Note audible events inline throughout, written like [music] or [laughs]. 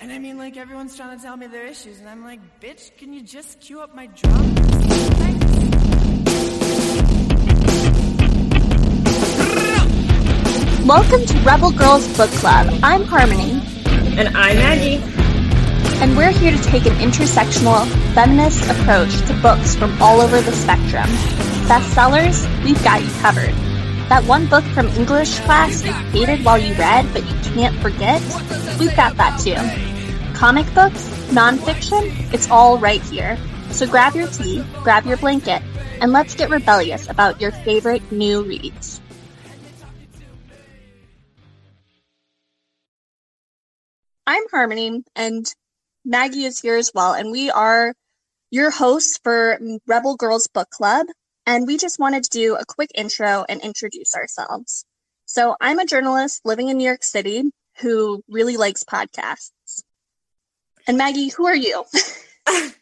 And I mean, like, everyone's trying to tell me their issues, and I'm like, bitch, can you just cue up my drum? Welcome to Rebel Girls Book Club. I'm Harmony, And I'm Maggie. and we're here to take an intersectional, feminist approach to books from all over the spectrum. Bestsellers, we've got you covered. That one book from English class you hated while you read, but you can't forget, we've got that too. Comic books, nonfiction, it's all right here. So grab your tea, grab your blanket, and let's get rebellious about your favorite new reads. I'm Harmony, and Maggie is here as well, and we are your hosts for Rebel Girls Book Club. And we just wanted to do a quick intro and introduce ourselves. So, I'm a journalist living in New York City who really likes podcasts. And Maggie, who are you? [laughs]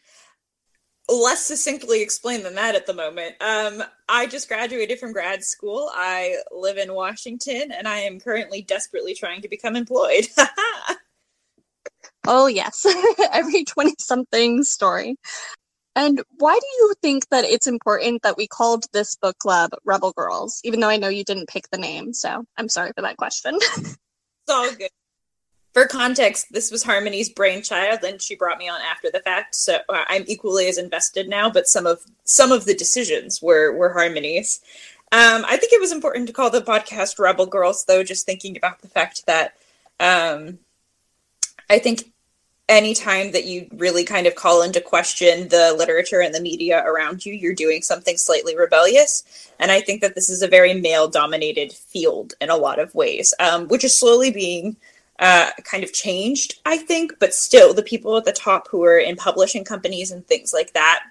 Less succinctly explained than that at the moment. Um, I just graduated from grad school. I live in Washington and I am currently desperately trying to become employed. [laughs] oh, yes, [laughs] every 20 something story. And why do you think that it's important that we called this book club Rebel Girls, even though I know you didn't pick the name? So I'm sorry for that question. it's all good. For context, this was Harmony's brainchild, and she brought me on after the fact. So uh, I'm equally as invested now. But some of some of the decisions were were Harmony's. Um, I think it was important to call the podcast Rebel Girls, though. Just thinking about the fact that um, I think anytime that you really kind of call into question the literature and the media around you, you're doing something slightly rebellious. And I think that this is a very male dominated field in a lot of ways, um, which is slowly being uh, kind of changed, I think. But still, the people at the top who are in publishing companies and things like that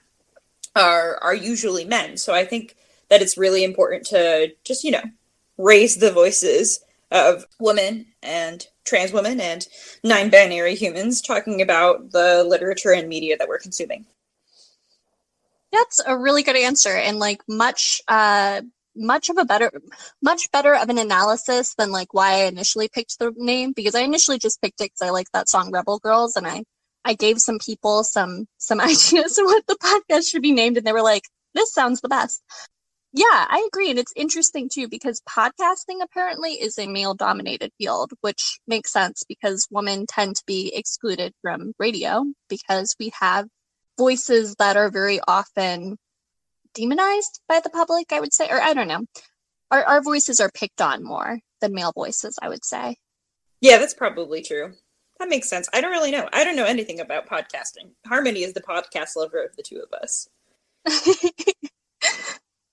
are are usually men. So I think that it's really important to just you know raise the voices of women and trans women and non-binary humans talking about the literature and media that we're consuming. That's a really good answer and like much uh much of a better much better of an analysis than like why I initially picked the name because I initially just picked it because I like that song Rebel Girls and I I gave some people some some [laughs] ideas of what the podcast should be named and they were like this sounds the best. Yeah, I agree. And it's interesting too because podcasting apparently is a male dominated field, which makes sense because women tend to be excluded from radio because we have voices that are very often demonized by the public, I would say. Or I don't know. Our, our voices are picked on more than male voices, I would say. Yeah, that's probably true. That makes sense. I don't really know. I don't know anything about podcasting. Harmony is the podcast lover of the two of us. [laughs]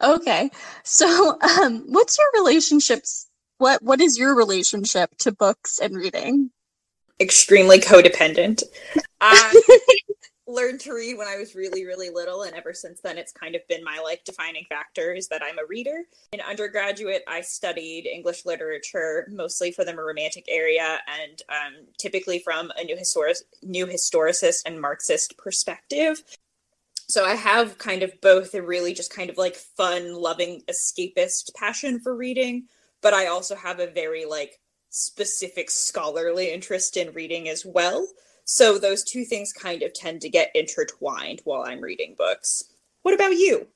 Okay. So, um, what's your relationships? What What is your relationship to books and reading? Extremely codependent. [laughs] I learned to read when I was really, really little, and ever since then, it's kind of been my like defining factor is that I'm a reader. In undergraduate, I studied English literature mostly for the Romantic area, and um, typically from a new historic, new historicist and Marxist perspective so I have kind of both a really just kind of like fun, loving, escapist passion for reading, but I also have a very like specific scholarly interest in reading as well. So those two things kind of tend to get intertwined while I'm reading books. What about you?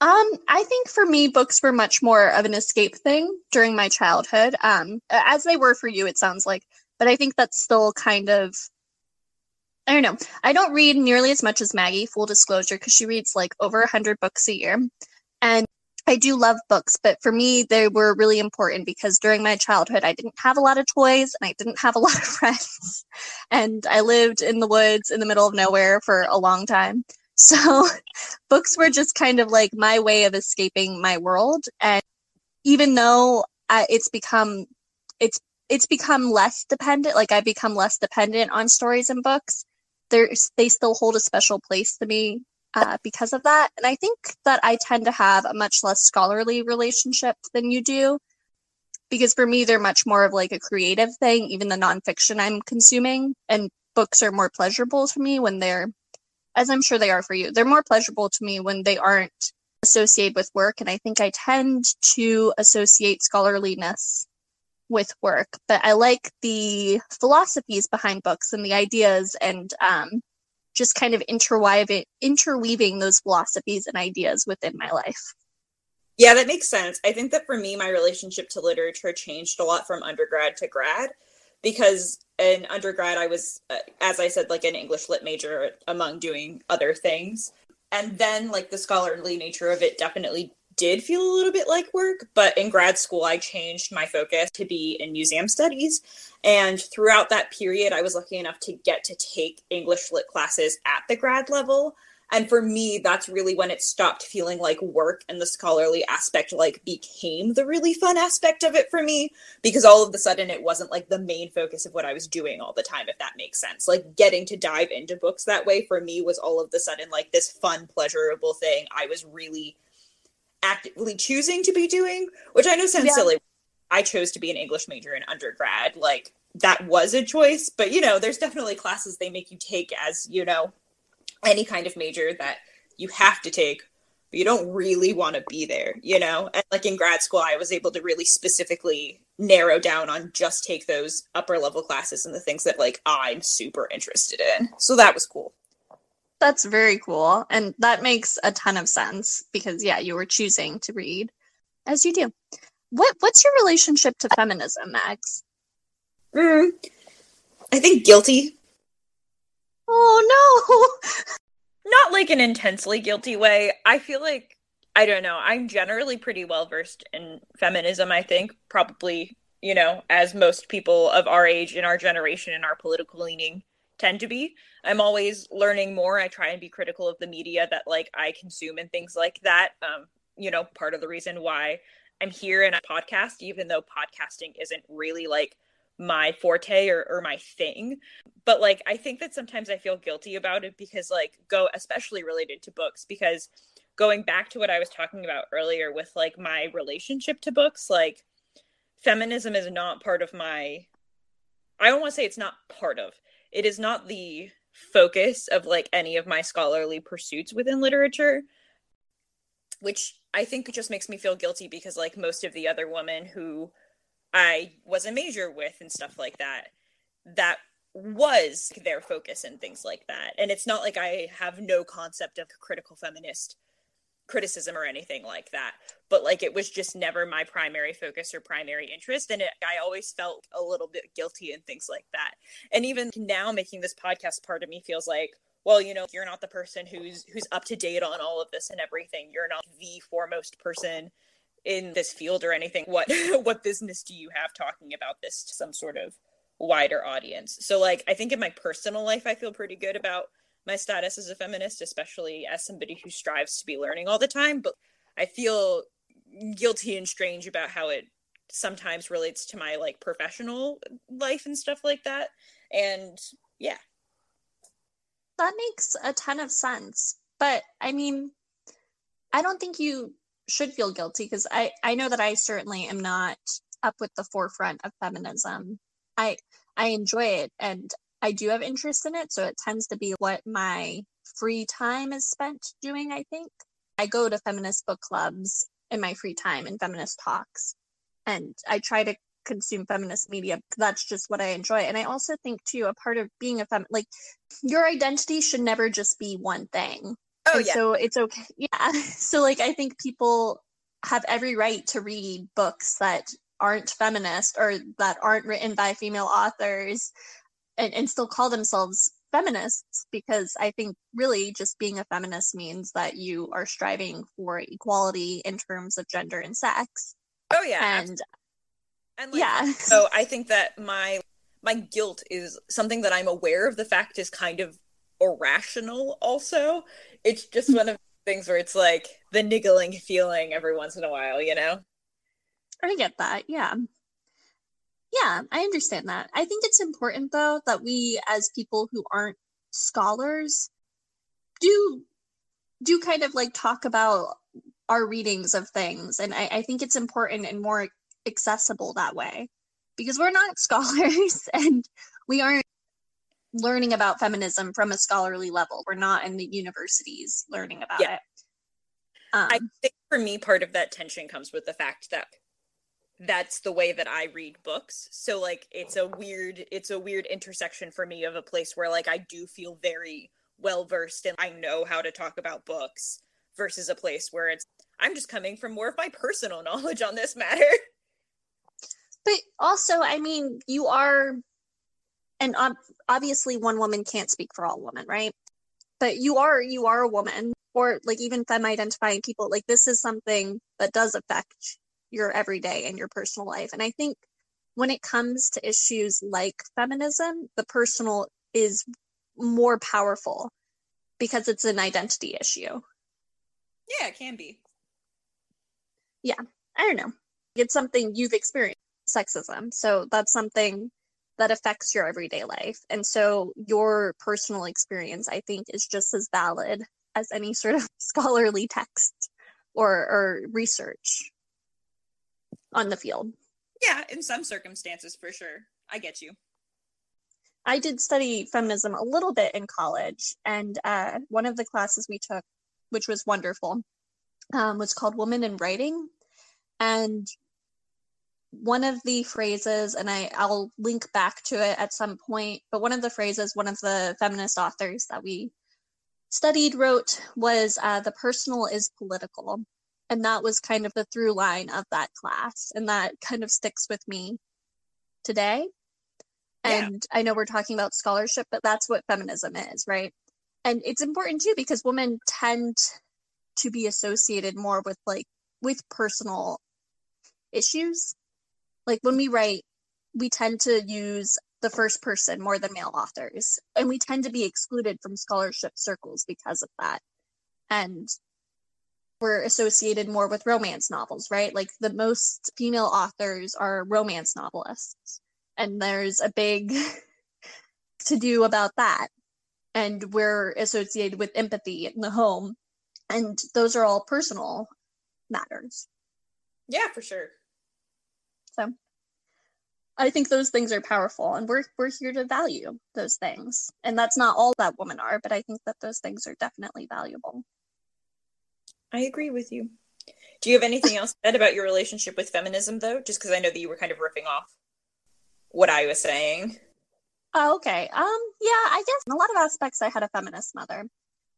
Um, I think for me, books were much more of an escape thing during my childhood. Um, as they were for you, it sounds like, but I think that's still kind of I don't know. I don't read nearly as much as Maggie, full disclosure, because she reads like over 100 books a year. I do love books, but for me, they were really important because during my childhood, I didn't have a lot of toys and I didn't have a [laughs] lot of friends. And I lived in the woods in the middle of nowhere for a long time. So [laughs] books were just kind of like my way of escaping my world. And even though I, it's become, it's, it's become less dependent, like I've become less dependent on stories and books There's, they still hold a special place to me uh, because of that. And I think that I tend to have a much less scholarly relationship than you do. Because for me, they're much more of like a creative thing, even the nonfiction I'm consuming. And books are more pleasurable to me when they're, as I'm sure they are for you, they're more pleasurable to me when they aren't associated with work. And I think I tend to associate scholarliness with work, but I like the philosophies behind books and the ideas and um, just kind of interweaving interweaving those philosophies and ideas within my life. Yeah, that makes sense. I think that for me, my relationship to literature changed a lot from undergrad to grad because in undergrad, I was, uh, as I said, like an English lit major among doing other things. And then, like, the scholarly nature of it definitely did feel a little bit like work. But in grad school, I changed my focus to be in museum studies. And throughout that period, I was lucky enough to get to take English lit classes at the grad level and for me that's really when it stopped feeling like work and the scholarly aspect like became the really fun aspect of it for me because all of a sudden it wasn't like the main focus of what i was doing all the time if that makes sense like getting to dive into books that way for me was all of the sudden like this fun pleasurable thing i was really actively choosing to be doing which i know sounds yeah. silly. I chose to be an english major in undergrad. Like that was a choice but you know there's definitely classes they make you take as you know any kind of major that you have to take but you don't really want to be there you know? And like in grad school i was able to really specifically narrow down on just take those upper level classes and the things that like i'm super interested in. So that was cool that's very cool and that makes a ton of sense because yeah you were choosing to read as you do what what's your relationship to feminism max mm, i think guilty Oh no. [laughs] Not like an intensely guilty way. I feel like I don't know. I'm generally pretty well versed in feminism, I think. Probably, you know, as most people of our age in our generation and our political leaning tend to be. I'm always learning more. I try and be critical of the media that like I consume and things like that. Um, you know, part of the reason why I'm here in a podcast, even though podcasting isn't really like my forte or, or my thing but like i think that sometimes i feel guilty about it because like go especially related to books because going back to what i was talking about earlier with like my relationship to books like feminism is not part of my i don't want to say it's not part of it is not the focus of like any of my scholarly pursuits within literature which i think just makes me feel guilty because like most of the other women who I was a major with and stuff like that. That was their focus and things like that. And it's not like I have no concept of critical feminist criticism or anything like that. But like it was just never my primary focus or primary interest. And it, I always felt a little bit guilty and things like that. And even now making this podcast, part of me feels like, well, you know, you're not the person who's who's up to date on all of this and everything. You're not the foremost person in this field or anything what [laughs] what business do you have talking about this to some sort of wider audience so like i think in my personal life i feel pretty good about my status as a feminist especially as somebody who strives to be learning all the time but i feel guilty and strange about how it sometimes relates to my like professional life and stuff like that. And yeah. That makes a ton of sense. But i mean i don't think you should feel guilty because I, I know that I certainly am not up with the forefront of feminism. I I enjoy it and I do have interest in it, so it tends to be what my free time is spent doing, I think. I go to feminist book clubs in my free time and feminist talks. And I try to consume feminist media that's just what I enjoy. And I also think too a part of being a fem like your identity should never just be one thing. Oh and yeah. So it's okay. Yeah. [laughs] So like I think people have every right to read books that aren't feminist or that aren't written by female authors and, and still call themselves feminists because I think really just being a feminist means that you are striving for equality in terms of gender and sex. Oh yeah. And, and like, yeah. [laughs] So I think that my my guilt is something that I'm aware of the fact is kind of irrational also it's just one of things where it's like the niggling feeling every once in a while, you know? I get that. Yeah. Yeah, I understand that. I think it's important though that we as people who aren't scholars do do kind of like talk about our readings of things and I, I think it's important and more accessible that way because we're not [laughs] scholars and we aren't learning about feminism from a scholarly level. We're not in the universities learning about yeah. it. Um, I think for me, part of that tension comes with the fact that that's the way that I read books. So like it's a weird it's a weird intersection for me of a place where like I do feel very well versed and I know how to talk about books versus a place where it's I'm just coming from more of my personal [laughs] knowledge on this matter. But also, I mean, you are and ob- obviously one woman can't speak for all women, right? But you are you are a woman or like even femme identifying people like this is something that does affect your everyday and your personal life. And I think when it comes to issues like feminism, the personal is more powerful because it's an identity issue. Yeah, it can be. Yeah, I don't know. It's something you've experienced sexism. So that's something that affects your everyday life. And so your personal experience, I think, is just as valid as any sort of [laughs] scholarly text or, or research on the field. Yeah, in some circumstances, for sure. I get you. I did study feminism a little bit in college, and uh, one of the classes we took, which was wonderful, um, was called Woman in Writing. And one of the phrases, and I, I'll link back to it at some point, but one of the phrases one of the feminist authors that we studied wrote was uh, the personal is political. And that was kind of the through line of that class. And that kind of sticks with me today. Yeah. And I know we're talking about scholarship, but that's what feminism is, right? And it's important too because women tend to be associated more with like with personal issues like when we write, we tend to use the first person more than male authors, and we tend to be excluded from scholarship circles because of that. And we're associated more with romance novels, right? Like the most female authors are romance novelists. And there's a big [laughs] to do about that. And we're associated with empathy in the home. And those are all personal matters. Yeah, for sure. So I think those things are powerful and we're we're here to value those things. And that's not all that women are, but I think that those things are definitely valuable. I agree with you. Do you have anything else said about your relationship with feminism though? Just because I know that you were kind of ripping off what I was saying. Oh, okay. Um yeah, I guess in a lot of aspects I had a feminist mother.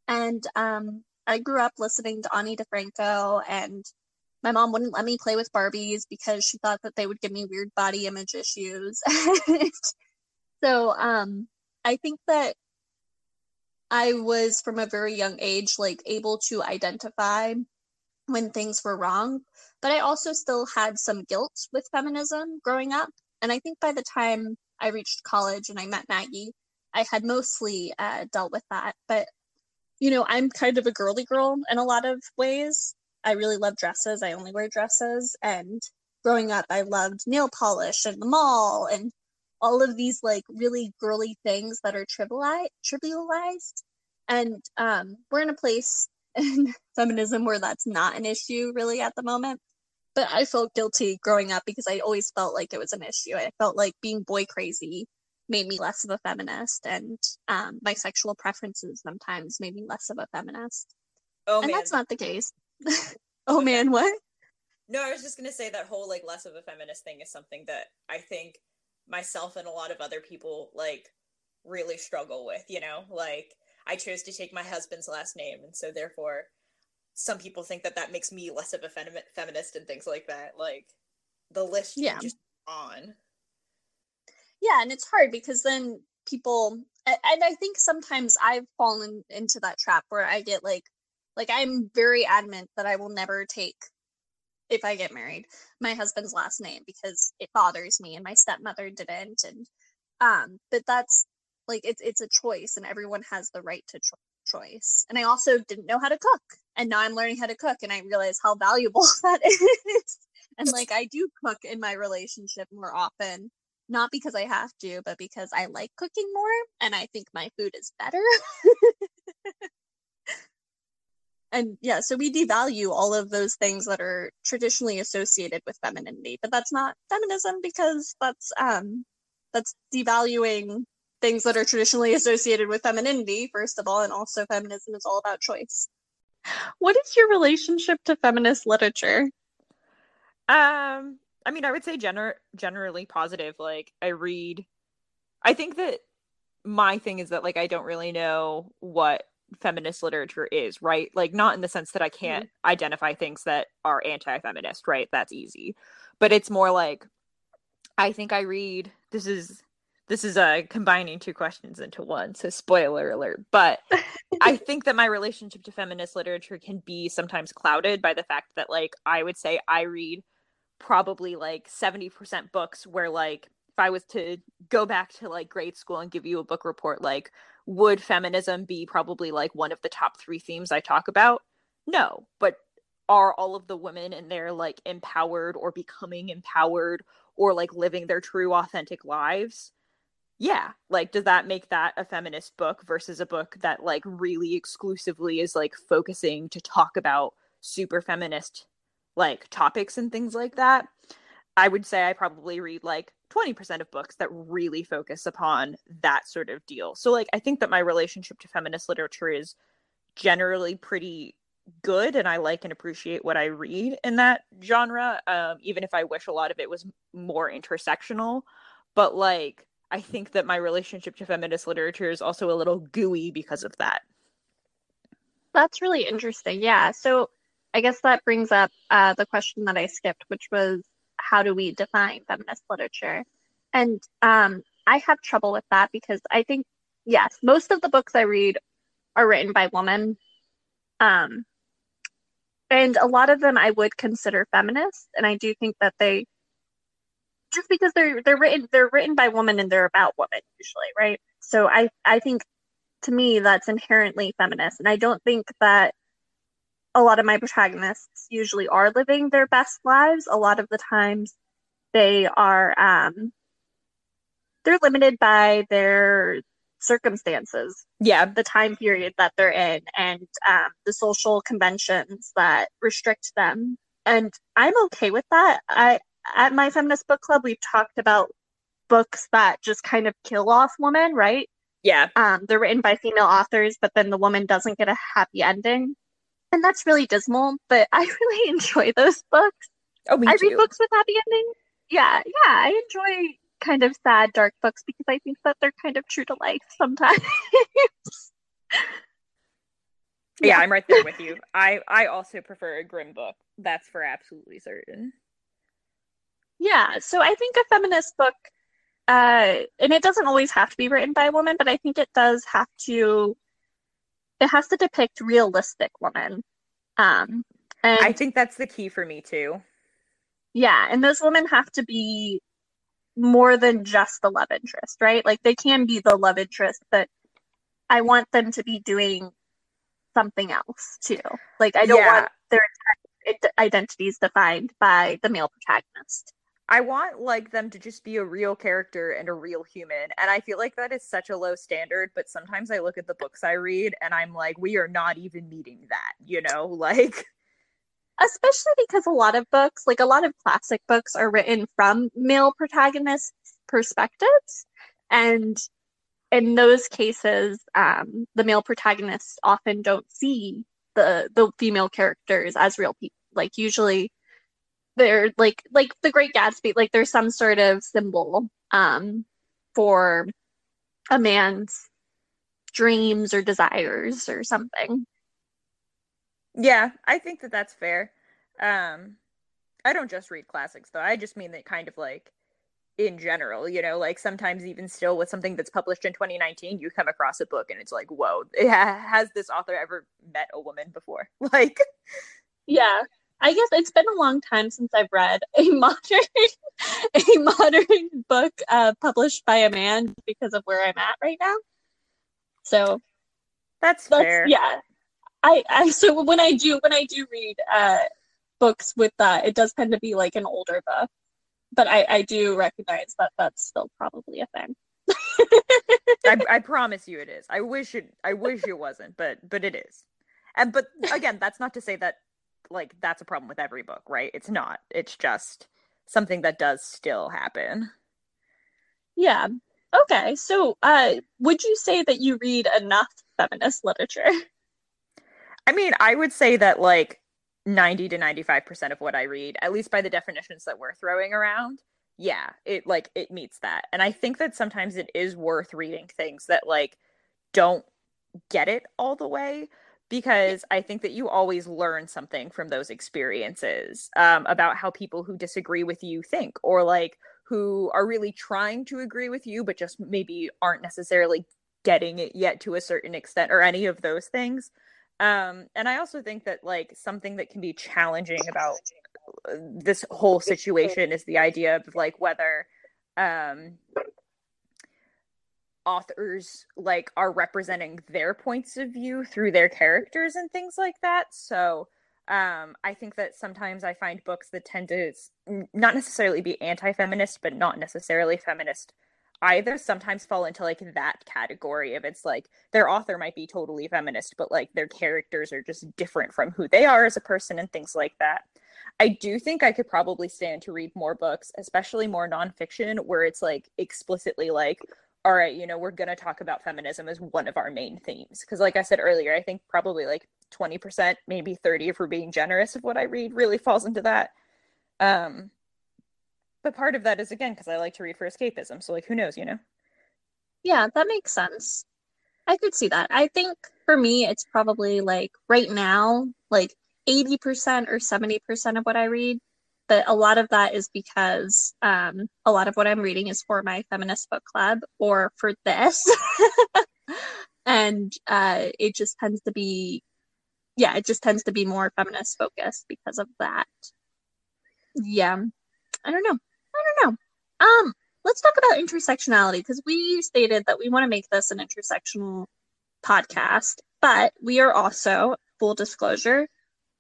And um I grew up listening to Ani DiFranco and my mom wouldn't let me play with Barbies because she thought that they would give me weird body image issues. [laughs] so um, I think that I was from a very young age like able to identify when things were wrong, but I also still had some guilt with feminism growing up. And I think by the time I reached college and I met Maggie, I had mostly uh, dealt with that. But you know, I'm kind of a girly girl in a lot of ways. I really love dresses. I only wear dresses. And growing up, I loved nail polish and the mall and all of these like really girly things that are trivialized. trivialized. And um, we're in a place [laughs] in feminism where that's not an issue really at the moment. But I felt guilty growing up because I always felt like it was an issue. I felt like being boy crazy made me less of a feminist, and um, my sexual preferences sometimes made me less of a feminist. Oh, and man. that's not the case. [laughs] oh man, what? No, I was just gonna say that whole like less of a feminist thing is something that I think myself and a lot of other people like really struggle with, you know? Like I chose to take my husband's last name and so therefore some people think that that makes me less of a fem- feminist and things like that. Like the list yeah. just on. Yeah, and it's hard because then people and I think sometimes I've fallen into that trap where I get like like I'm very adamant that I will never take if I get married my husband's last name because it bothers me and my stepmother didn't and um but that's like it's it's a choice and everyone has the right to cho- choice. And I also didn't know how to cook and now I'm learning how to cook and I realize how valuable [laughs] that is. and like I do cook in my relationship more often not because I have to, but because I like cooking more and I think my food is better. [laughs] and yeah, so we devalue all of those things that are traditionally associated with femininity, but that's not feminism because that's um that's devaluing things that are traditionally associated with femininity first of all and also feminism is all about choice. What is your relationship to feminist literature? Um I mean, I would say gener- generally positive. Like, I read, I think that my thing is that, like, I don't really know what feminist literature is, right? Like, not in the sense that I can't mm-hmm. identify things that are anti feminist, right? That's easy. But it's more like, I think I read, this is this is uh combining two questions into one so spoiler alert but i [laughs] think that my relationship to feminist literature can be sometimes clouded by the fact that like i would say i read probably like 70% books where like i was to go back to like grade school and give you a book report like would feminism be probably like one of the top 3 themes i talk about? No but are all of the women in there like empowered or becoming empowered or like living their true authentic lives? Yeah like does that make that a feminist book versus a book that like really exclusively is like focusing to talk about super feminist like topics and things like that? I would say i probably read like 20% of books that really focus upon that sort of deal so like i think that my relationship to feminist literature is generally pretty good and i like and appreciate what i read in that genre um, even if i wish a lot of it was more intersectional but like I think that my relationship to feminist literature is also a little gooey because of that. That's really interesting. Yeah. So I guess that brings up uh, the question that I skipped, which was how do we define feminist literature? And um, I have trouble with that because I think, yes, most of the books I read are written by women. Um, and a lot of them I would consider feminist. And I do think that they just because they're they're written they're written by women and they're about women usually, right? So I I think to me that's inherently feminist, and I don't think that a lot of my protagonists usually are living their best lives. A lot of the times they are um they're limited by their circumstances yeah the time period that they're in and um, the social conventions that restrict them and i'm okay with that i at my feminist book club, we've talked about books that just kind of kill off women, right? Yeah. Um, they're written by female authors, but then the woman doesn't get a happy ending. And that's really dismal, but I [laughs] really enjoy those books. Oh, me I too. read books with happy endings. Yeah, yeah, I enjoy kind of sad, dark books because I think that they're kind of true to life sometimes. [laughs] yeah. yeah, I'm right there with you. I I also prefer a grim book. That's for absolutely certain. Yeah, so I think a feminist book, uh, and it doesn't always have to be written by a woman, but I think it does have to. It has to depict realistic women. Um, and I think that's the key for me too. Yeah, and those women have to be more than just the love interest, right? Like they can be the love interest, but I want them to be doing something else too. Like I don't yeah. want their identities defined by the male protagonist. I want like them to just be a real character and a real human. And I feel like that is such a low standard, but sometimes I look at the books I read and I'm like, we are not even meeting that, you know? [laughs] Like especially because a lot of books, like a lot of classic books are written from male protagonists' perspectives. And in those cases, um, the male protagonists often don't see the the female characters as real people. Like usually they're like like the Great Gatsby, like there's some sort of symbol um for a man's dreams or desires or something. Yeah, I think that that's fair. Um I don't just read classics though. I just mean that kind of like in general, you know, like sometimes even still with something that's published in 2019, you come across a book and it's like, whoa, [laughs] has this author ever met a woman before? [laughs] Like, yeah, I guess it's been a long time since I've read a [laughs] modern a modern book uh, published by a man because of where I'm at right now. So that's, that's fair. Yeah, I, I so when I do when I do read uh, books with that, it does tend to be like an older book, but I, I do recognize that that's still probably a thing. I, [laughs] I promise you, it is. I wish it. I wish it wasn't, but but it is. And but again, that's not to say that like that's a problem with every book, right? It's not. It's just something that does still happen. Yeah. Okay. So, uh would you say that you read enough feminist literature? I mean, I would say that like 90 to 95% of what I read, at least by the definitions that we're throwing around. Yeah, it like it meets that. And I think that sometimes it is worth reading things that like don't get it all the way because I think that you always learn something from those experiences um, about how people who disagree with you think or like who are really trying to agree with you but just maybe aren't necessarily getting it yet to a certain extent or any of those things. Um and i also think that like something that can be challenging about uh, this whole situation is the idea of like whether um authors like are representing their points of view through their characters and things like that. So um i think that sometimes i find books that tend to not necessarily be anti-feminist but not necessarily feminist either sometimes fall into like that category of it's like their author might be totally feminist but like their characters are just different from who they are as a person and things like that. I do think i could probably stand to read more books especially more nonfiction where it's like explicitly like all right you know we're going to talk about feminism as one of our main themes because like i said earlier i think probably like 20% maybe 30 if we're being generous of what i read really falls into that um but part of that is again because I like to read for escapism. So like, who knows, you know? Yeah, that makes sense. I could see that. I think for me, it's probably like right now, like 80% or 70% of what I read. But a lot of that is because um, a lot of what I'm reading is for my feminist book club or for this. [laughs] and uh, it just tends to be, yeah, it just tends to be more feminist focused because of that. Yeah, I don't know. I don't know. Um, let's talk about intersectionality because we stated that we want to make this an intersectional podcast, but we are also, full disclosure,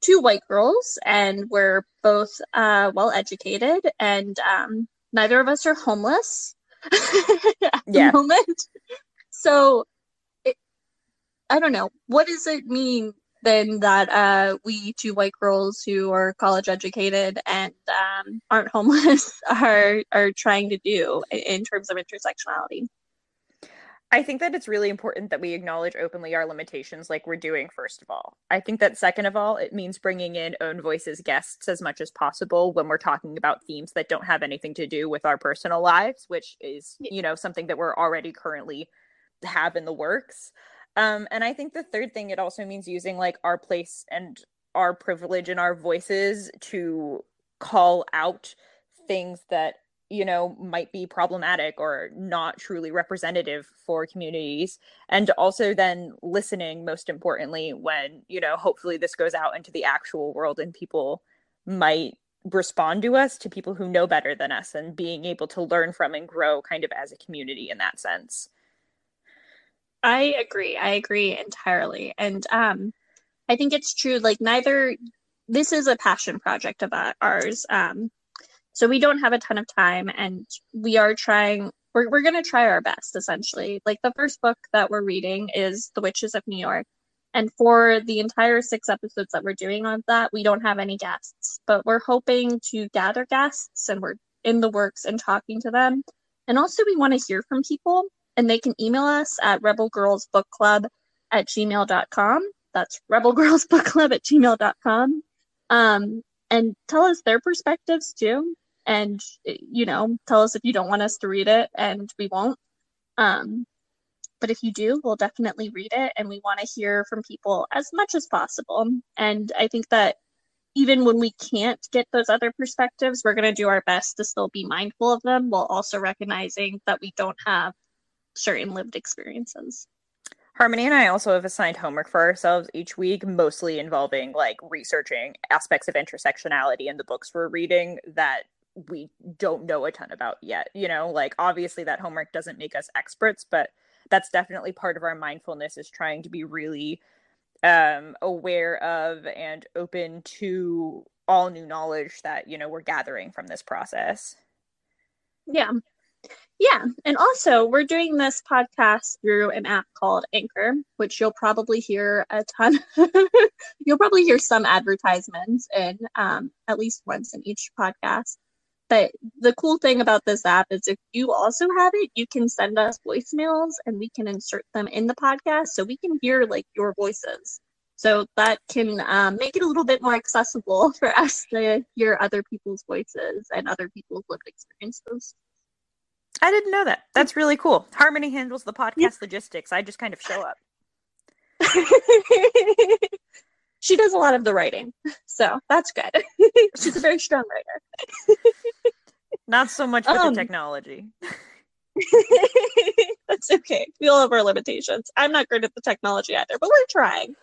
two white girls, and we're both uh, well educated, and um, neither of us are homeless [laughs] at yeah. the moment. So, it, I don't know. What does it mean then that uh, we two white girls who are college educated and um, aren't homeless [laughs] are are trying to do in terms of intersectionality. I think that it's really important that we acknowledge openly our limitations, like we're doing, first of all. I think that, second of all, it means bringing in own voices guests as much as possible when we're talking about themes that don't have anything to do with our personal lives, which is, you know, something that we're already currently have in the works. Um, and I think the third thing it also means using like our place and our privilege and our voices to call out things that you know might be problematic or not truly representative for communities and also then listening most importantly when you know hopefully this goes out into the actual world and people might respond to us to people who know better than us and being able to learn from and grow kind of as a community in that sense I agree. I agree entirely. And um I think it's true like neither this is a passion project of ours. Um so we don't have a ton of time and we are trying we're we're going to try our best essentially. Like the first book that we're reading is The Witches of New York. And for the entire six episodes that we're doing on that, we don't have any guests, but we're hoping to gather guests and we're in the works and talking to them. And also, we want to hear from people and they can email us at rebelgirlsbookclub at gmail.com. That's rebelgirlsbookclub at gmail.com. Um, and tell us their perspectives too. And, you know, tell us if you don't want us to read it and we won't. Um, but if you do, we'll definitely read it and we want to hear from people as much as possible. And I think that even when we can't get those other perspectives, we're going to do our best to still be mindful of them while also recognizing that we don't have certain lived experiences. Harmony and I also have assigned homework for ourselves each week, mostly involving like researching aspects of intersectionality in the books we're reading that we don't know a ton about yet. You know, like obviously that homework doesn't make us experts, but that's definitely part of our mindfulness is trying to be really um aware of and open to all new knowledge that, you know, we're gathering from this process. Yeah. Yeah. And also, we're doing this podcast through an app called Anchor, which you'll probably hear a ton. [laughs] you'll probably hear some advertisements in um, at least once in each podcast. But the cool thing about this app is if you also have it, you can send us voicemails and we can insert them in the podcast so we can hear like your voices. So that can um, make it a little bit more accessible [laughs] for us to hear other people's voices and other people's lived experiences. I didn't know that. That's really cool. Harmony handles the podcast yeah. logistics. I just kind of show up. [laughs] she does a lot of the writing, [laughs] so that's good. [laughs] She's a very strong writer. [laughs] Not so much with um, the technology. that's okay. We all have our limitations. I'm not great at the technology either, but we're trying.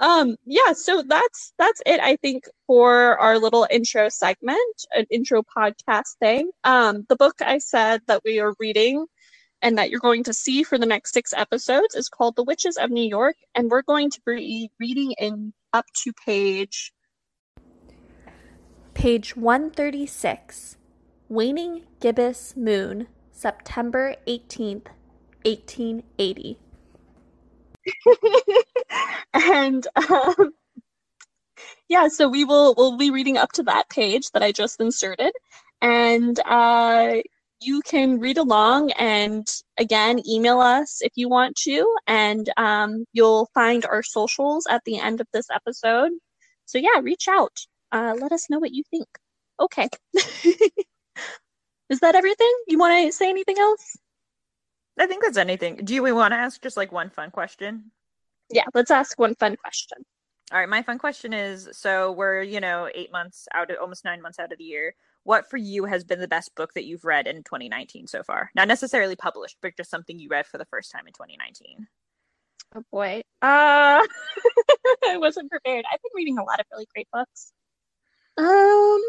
um yeah so that's that's it i think for our little intro segment an intro podcast thing um the book i said that we are reading and that you're going to see for the next six episodes is called the witches of new york and we're going to be reading in up to page page 136 waning gibbous moon september 18th 1880 [laughs] and um, yeah, so we will we'll be reading up to that page that I just inserted, and uh, you can read along and again email us if you want to, and um, you'll find our socials at the end of this episode. So yeah, reach out. Uh, let us know what you think. Okay. [laughs] Is that everything? You want to say anything else? I think that's anything. Do we want to ask just like one fun question? Yeah, let's ask one fun question. All right, my fun question is so we're, you know, 8 months out of almost 9 months out of the year. What for you has been the best book that you've read in 2019 so far? Not necessarily published, but just something you read for the first time in 2019. Oh boy. Uh [laughs] I wasn't prepared. I've been reading a lot of really great books. Um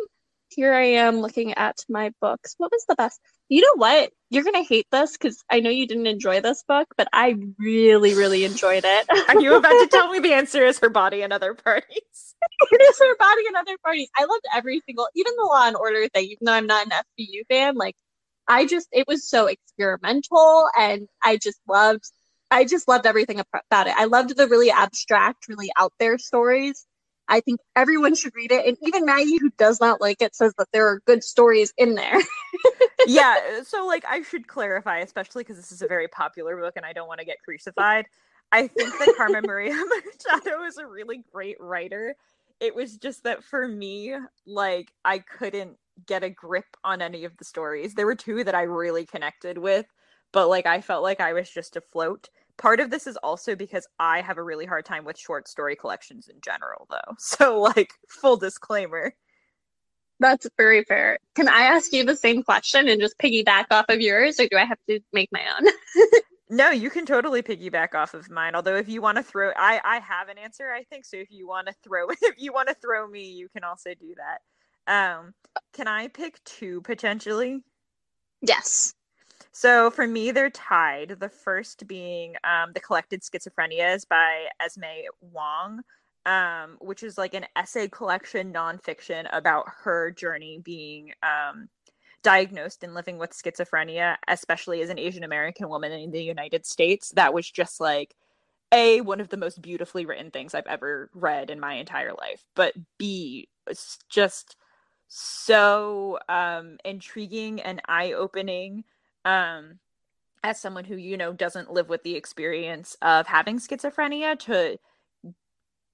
here I am looking at my books. What was the best? You know what? You're gonna hate this because I know you didn't enjoy this book, but I really, really enjoyed it. Are you about to tell [laughs] me the answer is her body and other parties? it is her body and other parties. I loved every single, even the Law and Order thing. Even though I'm not an SVU fan, like I just, it was so experimental, and I just loved. I just loved everything about it. I loved the really abstract, really out there stories I think everyone should read it. And even Maggie, who does not like it, says that there are good stories in there. [laughs] yeah. So, like, I should clarify, especially because this is a very popular book and I don't want to get crucified. I think that Carmen Maria [laughs] Machado is a really great writer. It was just that for me, like, I couldn't get a grip on any of the stories. There were two that I really connected with, but like, I felt like I was just afloat part of this is also because I have a really hard time with short story collections in general, though. [laughs] So, like, full disclaimer. That's very fair. Can I ask you the same question and just piggyback off of yours, or do I have to make my own? [laughs] no, you can totally piggyback off of mine. Although, if you want to throw, I I have an answer, I think. So, if you want to throw, [laughs] if you want to throw me, you can also do that. Um, can I pick two potentially? Yes. So for me, they're tied. The first being um, The Collected Schizophrenias by Esme Wang, um, which is like an essay collection nonfiction about her journey being um, diagnosed and living with schizophrenia, especially as an Asian American woman in the United States. That was just like a one of the most beautifully written things I've ever read in my entire life, but b it's just so um, intriguing and eye opening um as someone who you know doesn't live with the experience of having schizophrenia to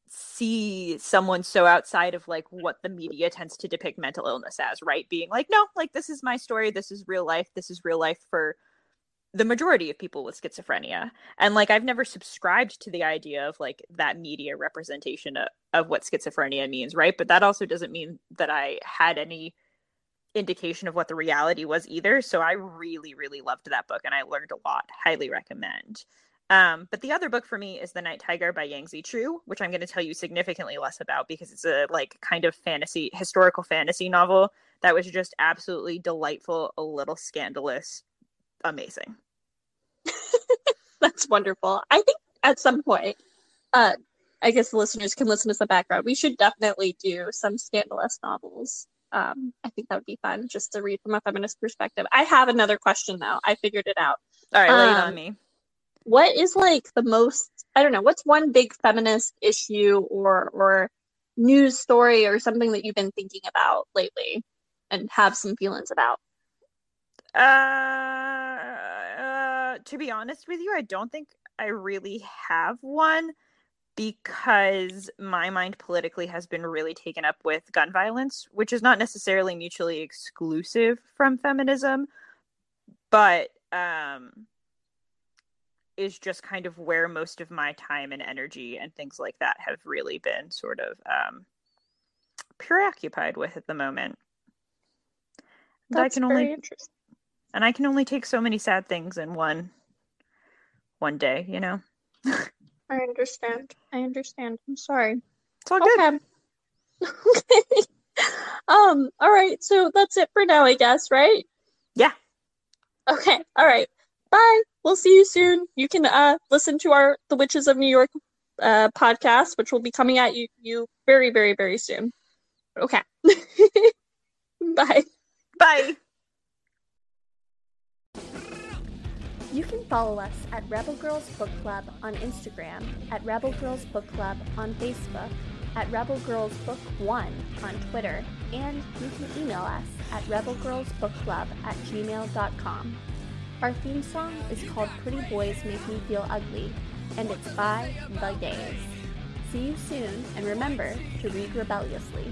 see someone so outside of like what the media tends to depict mental illness as right? Being like no like this is my story. This is real life. This is real life for the majority of people with schizophrenia. And like i've never subscribed to the idea of like that media representation of, of what schizophrenia means right? But that also doesn't mean that i had any indication of what the reality was either. So I really, really loved that book and I learned a lot. Highly recommend. Um, but the other book for me is The Night Tiger by Yangsze Choo, which I'm going to tell you significantly less about because it's a like kind of fantasy, historical fantasy novel that was just absolutely delightful, a little scandalous, amazing. [laughs] That's wonderful. I think at some point, uh, I guess the listeners can listen to some background. We should definitely do some scandalous novels um, I think that would be fun just to read from a feminist perspective. I have another question though. I figured it out. All right, lay um, it on me. What is like the most? I don't know. What's one big feminist issue or or news story or something that you've been thinking about lately and have some feelings about? Uh, uh to be honest with you, I don't think I really have one because my mind politically has been really taken up with gun violence, which is not necessarily mutually exclusive from feminism, but um, is just kind of where most of my time and energy and things like that have really been sort of um, preoccupied with at the moment. And I That's can very only interesting. and I can only take so many sad things in one one day, you know. [laughs] I understand. I understand. I'm sorry. It's all good. Okay. okay. [laughs] Um, all right, so that's it for now, I guess, right? Yeah. Okay, all right. Bye. We'll see you soon. You can uh listen to our The Witches of New York uh podcast, which will be coming at you you very, very, very soon. Okay. [laughs] Bye. Bye. You can follow us at Rebel Girls Book Club on Instagram, at Rebel Girls Book Club on Facebook, at Rebel Girls Book One on Twitter, and you can email us at rebelgirlsbookclub at gmail.com. Our theme song is called Pretty Boys Make Me Feel Ugly, and it's by The Gays. See you soon, and remember to read rebelliously.